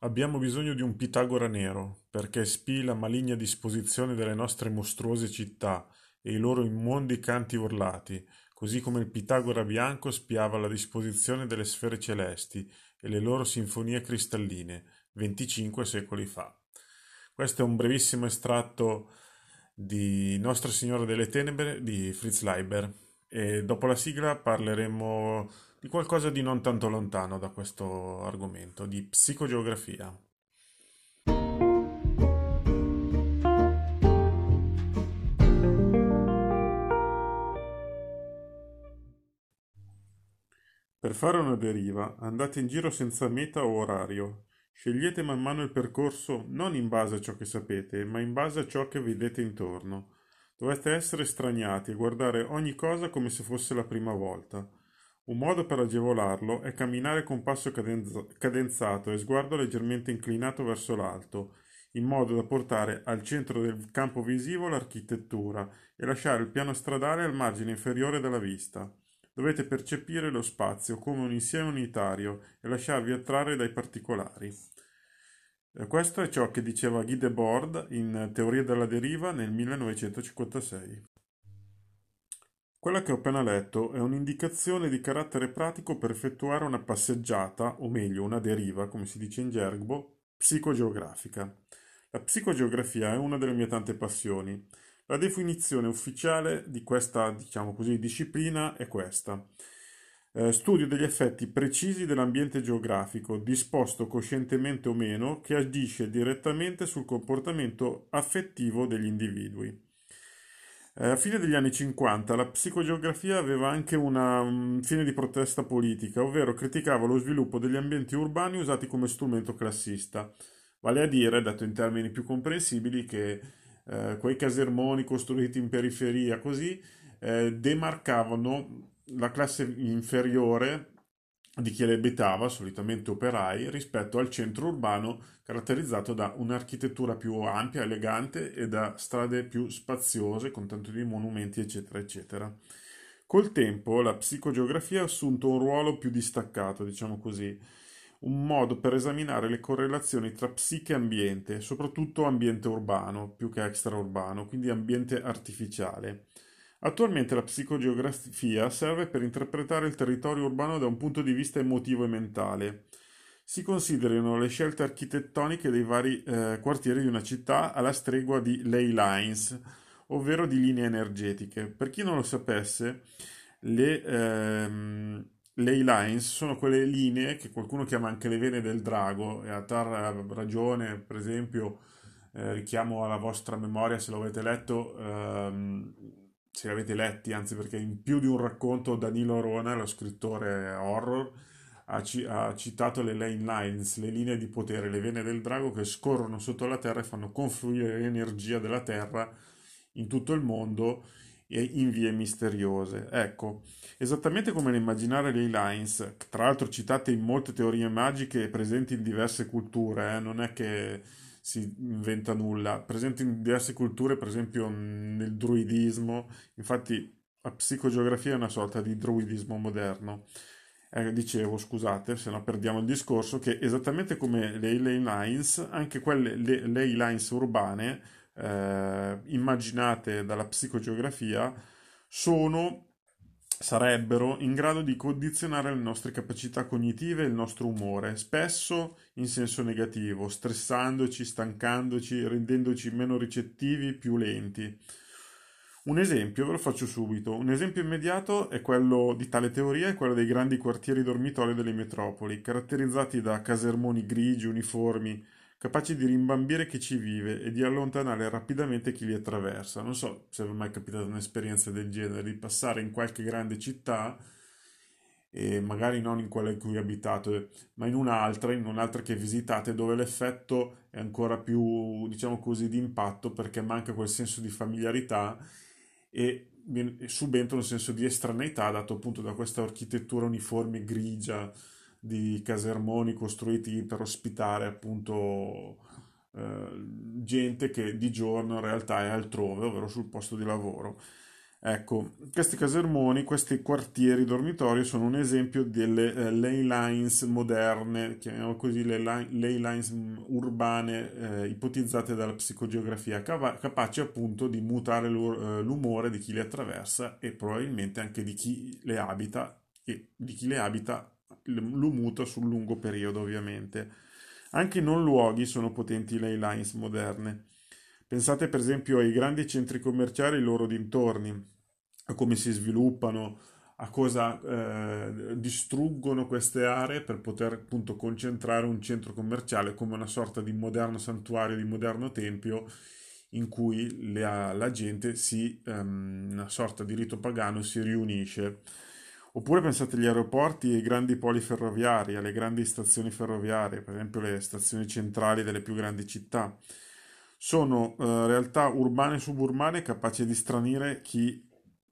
Abbiamo bisogno di un Pitagora nero, perché spii la maligna disposizione delle nostre mostruose città e i loro immondi canti urlati, così come il Pitagora bianco spiava la disposizione delle sfere celesti e le loro sinfonie cristalline, 25 secoli fa. Questo è un brevissimo estratto di Nostra Signora delle Tenebre di Fritz Leiber e dopo la sigla parleremo di qualcosa di non tanto lontano da questo argomento, di psicogeografia. Per fare una deriva andate in giro senza meta o orario. Scegliete man mano il percorso non in base a ciò che sapete, ma in base a ciò che vedete intorno. Dovete essere straniati e guardare ogni cosa come se fosse la prima volta. Un modo per agevolarlo è camminare con passo cadenzato e sguardo leggermente inclinato verso l'alto, in modo da portare al centro del campo visivo l'architettura e lasciare il piano stradale al margine inferiore della vista. Dovete percepire lo spazio come un insieme unitario e lasciarvi attrarre dai particolari. Eh, questo è ciò che diceva Guy Debord in Teoria della deriva nel 1956. Quella che ho appena letto è un'indicazione di carattere pratico per effettuare una passeggiata, o meglio una deriva, come si dice in gergo, psicogeografica. La psicogeografia è una delle mie tante passioni. La definizione ufficiale di questa, diciamo così, disciplina è questa. Eh, studio degli effetti precisi dell'ambiente geografico, disposto coscientemente o meno, che agisce direttamente sul comportamento affettivo degli individui. Eh, a fine degli anni 50 la psicogeografia aveva anche una fine di protesta politica, ovvero criticava lo sviluppo degli ambienti urbani usati come strumento classista, vale a dire, detto in termini più comprensibili, che eh, quei casermoni costruiti in periferia così eh, demarcavano la classe inferiore di chi le abitava, solitamente operai, rispetto al centro urbano caratterizzato da un'architettura più ampia, elegante e da strade più spaziose con tanto di monumenti, eccetera, eccetera. Col tempo la psicogeografia ha assunto un ruolo più distaccato, diciamo così, un modo per esaminare le correlazioni tra psiche e ambiente, soprattutto ambiente urbano più che extraurbano, quindi ambiente artificiale. Attualmente la psicogeografia serve per interpretare il territorio urbano da un punto di vista emotivo e mentale. Si considerino le scelte architettoniche dei vari eh, quartieri di una città alla stregua di ley lines, ovvero di linee energetiche. Per chi non lo sapesse, le ehm, ley lines sono quelle linee che qualcuno chiama anche le vene del drago e a tal ragione, per esempio, eh, richiamo alla vostra memoria se lo avete letto. Ehm, se avete letti, anzi perché in più di un racconto Danilo Arona, lo scrittore horror, ha, ci- ha, citato le lane lines, le linee di potere, le vene del drago che scorrono sotto la terra e fanno confluire l'energia della terra in tutto il mondo e in vie misteriose. Ecco, esattamente come nell'immaginare le lines, tra l'altro citate in molte teorie magiche presenti in diverse culture, eh, non è che si inventa nulla, presente in diverse culture, per esempio nel druidismo, infatti la psicogeografia è una sorta di druidismo moderno. Eh, dicevo, scusate, se no perdiamo il discorso, che esattamente come le ley lines, anche quelle le ley lines urbane, eh, immaginate dalla psicogeografia, sono sarebbero in grado di condizionare le nostre capacità cognitive e il nostro umore, spesso in senso negativo, stressandoci, stancandoci, rendendoci meno ricettivi, più lenti. Un esempio ve lo faccio subito. Un esempio immediato è quello di tale teoria, è quello dei grandi quartieri dormitori delle metropoli, caratterizzati da casermoni grigi, uniformi, capaci di rimbambire chi ci vive e di allontanare rapidamente chi li attraversa. Non so se vi è mai capitata un'esperienza del genere, di passare in qualche grande città e magari non in quella in cui abitate, ma in un'altra, in un'altra che visitate, dove l'effetto è ancora più, diciamo così, di impatto perché manca quel senso di familiarità e subentra un senso di estraneità dato appunto da questa architettura uniforme grigia di casermoni costruiti per ospitare appunto eh, gente che di giorno in realtà è altrove, ovvero sul posto di lavoro. Ecco, questi casermoni, questi quartieri dormitori sono un esempio delle eh, ley lines moderne, chiamiamo così le ley lines urbane eh, ipotizzate dalla psicogeografia, capa- capaci appunto di mutare eh, l'umore di chi le attraversa e probabilmente anche di chi le abita e di chi le abita lo muta sul lungo periodo ovviamente. Anche i non luoghi sono potenti ley lines moderne. Pensate per esempio ai grandi centri commerciali e ai loro dintorni a come si sviluppano, a cosa eh, distruggono queste aree per poter appunto concentrare un centro commerciale come una sorta di moderno santuario, di moderno tempio in cui la, la gente si, um, una sorta di rito pagano, si riunisce. Oppure pensate agli aeroporti e ai grandi poli ferroviari, alle grandi stazioni ferroviarie, per esempio le stazioni centrali delle più grandi città. Sono uh, realtà urbane e suburbane capaci di stranire chi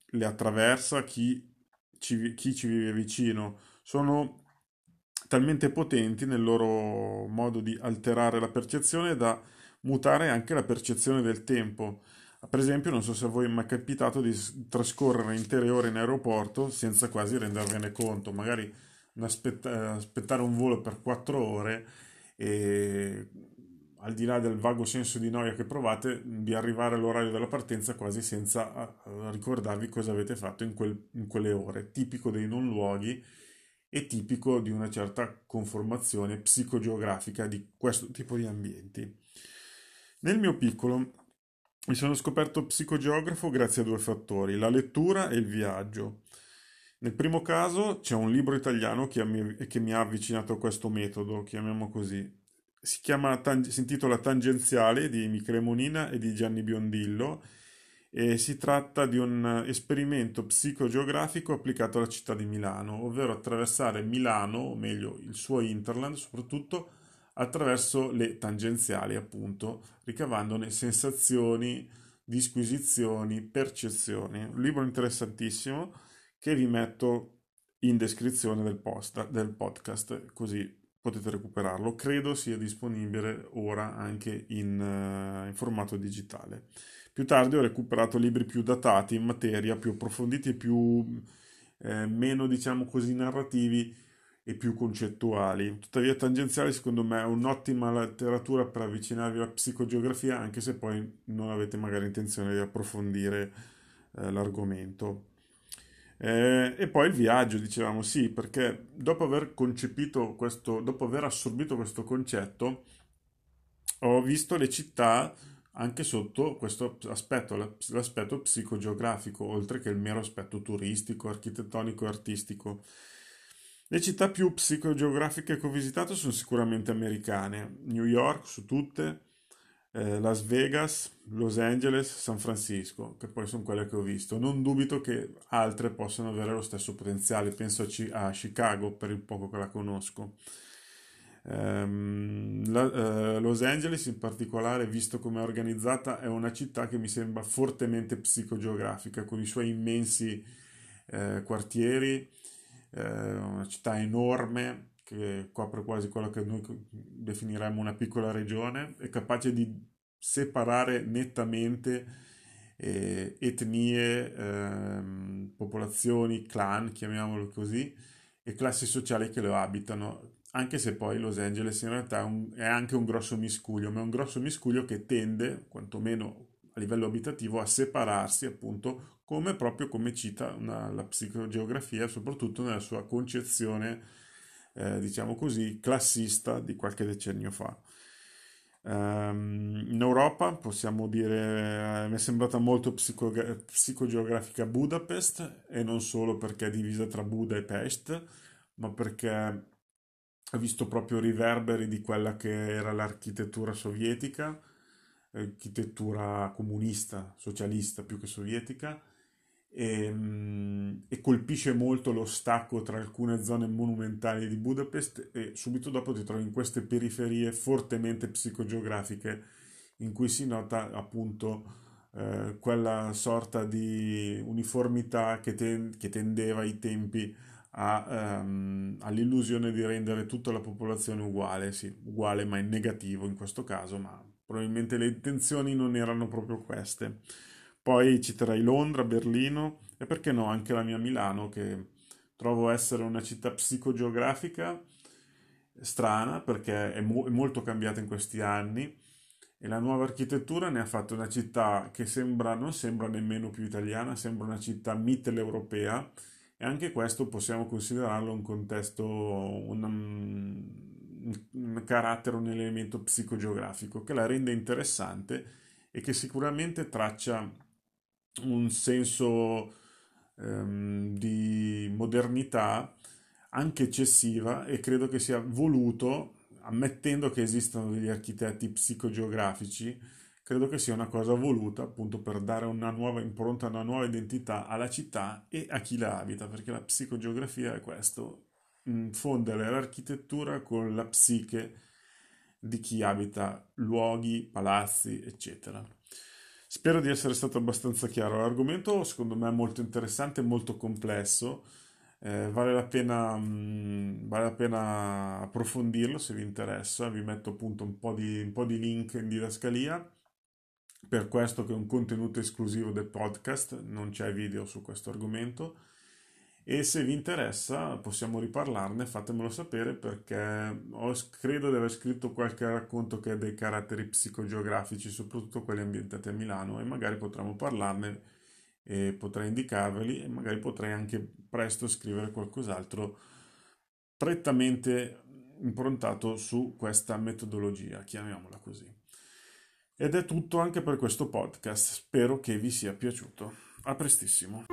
le attraversa, chi ci, chi ci vive vicino. Sono talmente potenti nel loro modo di alterare la percezione da mutare anche la percezione del tempo. Per esempio, non so se a voi è mai capitato di trascorrere intere ore in aeroporto senza quasi rendervene conto, magari aspettare un volo per quattro ore e al di là del vago senso di noia che provate, di arrivare all'orario della partenza quasi senza ricordarvi cosa avete fatto in, quel, in quelle ore, tipico dei non luoghi e tipico di una certa conformazione psicogeografica di questo tipo di ambienti. Nel mio piccolo mi sono scoperto psicogeografo grazie a due fattori, la lettura e il viaggio. Nel primo caso c'è un libro italiano che mi, che mi ha avvicinato a questo metodo, chiamiamo così, si, chiama, si intitola Tangenziale di Michele Monina e di Gianni Biondillo e si tratta di un esperimento psicogeografico applicato alla città di Milano, ovvero attraversare Milano, o meglio il suo interland, soprattutto attraverso le tangenziali, appunto, ricavandone sensazioni, disquisizioni, percezioni. Un libro interessantissimo che vi metto in descrizione del, post, del podcast, così potete recuperarlo. Credo sia disponibile ora anche in, uh, in, formato digitale. Più tardi ho recuperato libri più datati in materia, più approfonditi e più eh, meno, diciamo così, narrativi e più concettuali. Tuttavia, Tangenziali, secondo me, è un'ottima letteratura per avvicinarvi alla psicogeografia, anche se poi non avete magari intenzione di approfondire eh, l'argomento. Eh, e poi il viaggio, dicevamo sì, perché dopo aver concepito questo, dopo aver assorbito questo concetto, ho visto le città anche sotto questo aspetto, l'aspetto psicogeografico, oltre che il mero aspetto turistico, architettonico e artistico. Le città più psicogeografiche che ho visitato sono sicuramente americane, New York su tutte, eh, Las Vegas, Los Angeles, San Francisco, che poi sono quelle che ho visto. Non dubito che altre possano avere lo stesso potenziale, penso a, C- a Chicago per il poco che la conosco. Um, la, uh, Los Angeles in particolare, visto come è organizzata, è una città che mi sembra fortemente psicogeografica, con i suoi immensi uh, quartieri, uh, una città enorme che copre quasi quello che noi definiremmo una piccola regione, è capace di separare nettamente eh, etnie, ehm, popolazioni, clan, chiamiamolo così, e classi sociali che lo abitano, anche se poi Los Angeles in realtà è, un, è anche un grosso miscuglio, ma è un grosso miscuglio che tende, quantomeno a livello abitativo, a separarsi appunto come proprio come cita una, la psicogeografia, soprattutto nella sua concezione eh, diciamo così, classista di qualche decennio fa. Um, in Europa possiamo dire, eh, mi è sembrata molto psico- psicogeografica Budapest e non solo perché è divisa tra Buda e Pest, ma perché ha visto proprio riverberi di quella che era l'architettura sovietica, architettura comunista, socialista più che sovietica, e, ehm, e, colpisce molto lo stacco tra alcune zone monumentali di Budapest e subito dopo ti trovi in queste periferie fortemente psicogeografiche in cui si nota appunto eh, quella sorta di uniformità che, ten- che tendeva ai tempi a, um, all'illusione di rendere tutta la popolazione uguale, sì, uguale ma in negativo in questo caso, ma probabilmente le intenzioni non erano proprio queste. Poi citerei Londra, Berlino e perché no anche la mia Milano che trovo essere una città psicogeografica strana perché è, mo- è molto cambiata in questi anni e la nuova architettura ne ha fatto una città che sembra, non sembra nemmeno più italiana, sembra una città mitteleuropea e anche questo possiamo considerarlo un contesto, un, un carattere, un elemento psicogeografico che la rende interessante e che sicuramente traccia un senso ehm, di modernità anche eccessiva e credo che sia voluto, ammettendo che esistano degli architetti psicogeografici, credo che sia una cosa voluta appunto per dare una nuova impronta, una nuova identità alla città e a chi la abita, perché la psicogeografia è questo, fondere l'architettura con la psiche di chi abita luoghi, palazzi, eccetera. Spero di essere stato abbastanza chiaro. L'argomento secondo me è molto interessante e molto complesso. Eh, vale, la pena, mh, mm, vale la pena approfondirlo se vi interessa. Vi metto appunto un po' di, un po di link in didascalia. Per questo che è un contenuto esclusivo del podcast, non c'è video su questo argomento e se vi interessa possiamo riparlarne, fatemelo sapere perché ho, credo di aver scritto qualche racconto che ha dei caratteri psicogeografici, soprattutto quelli ambientati a Milano e magari potremo parlarne e potrei indicarveli e magari potrei anche presto scrivere qualcos'altro prettamente improntato su questa metodologia, chiamiamola così. Ed è tutto anche per questo podcast, spero che vi sia piaciuto. A prestissimo.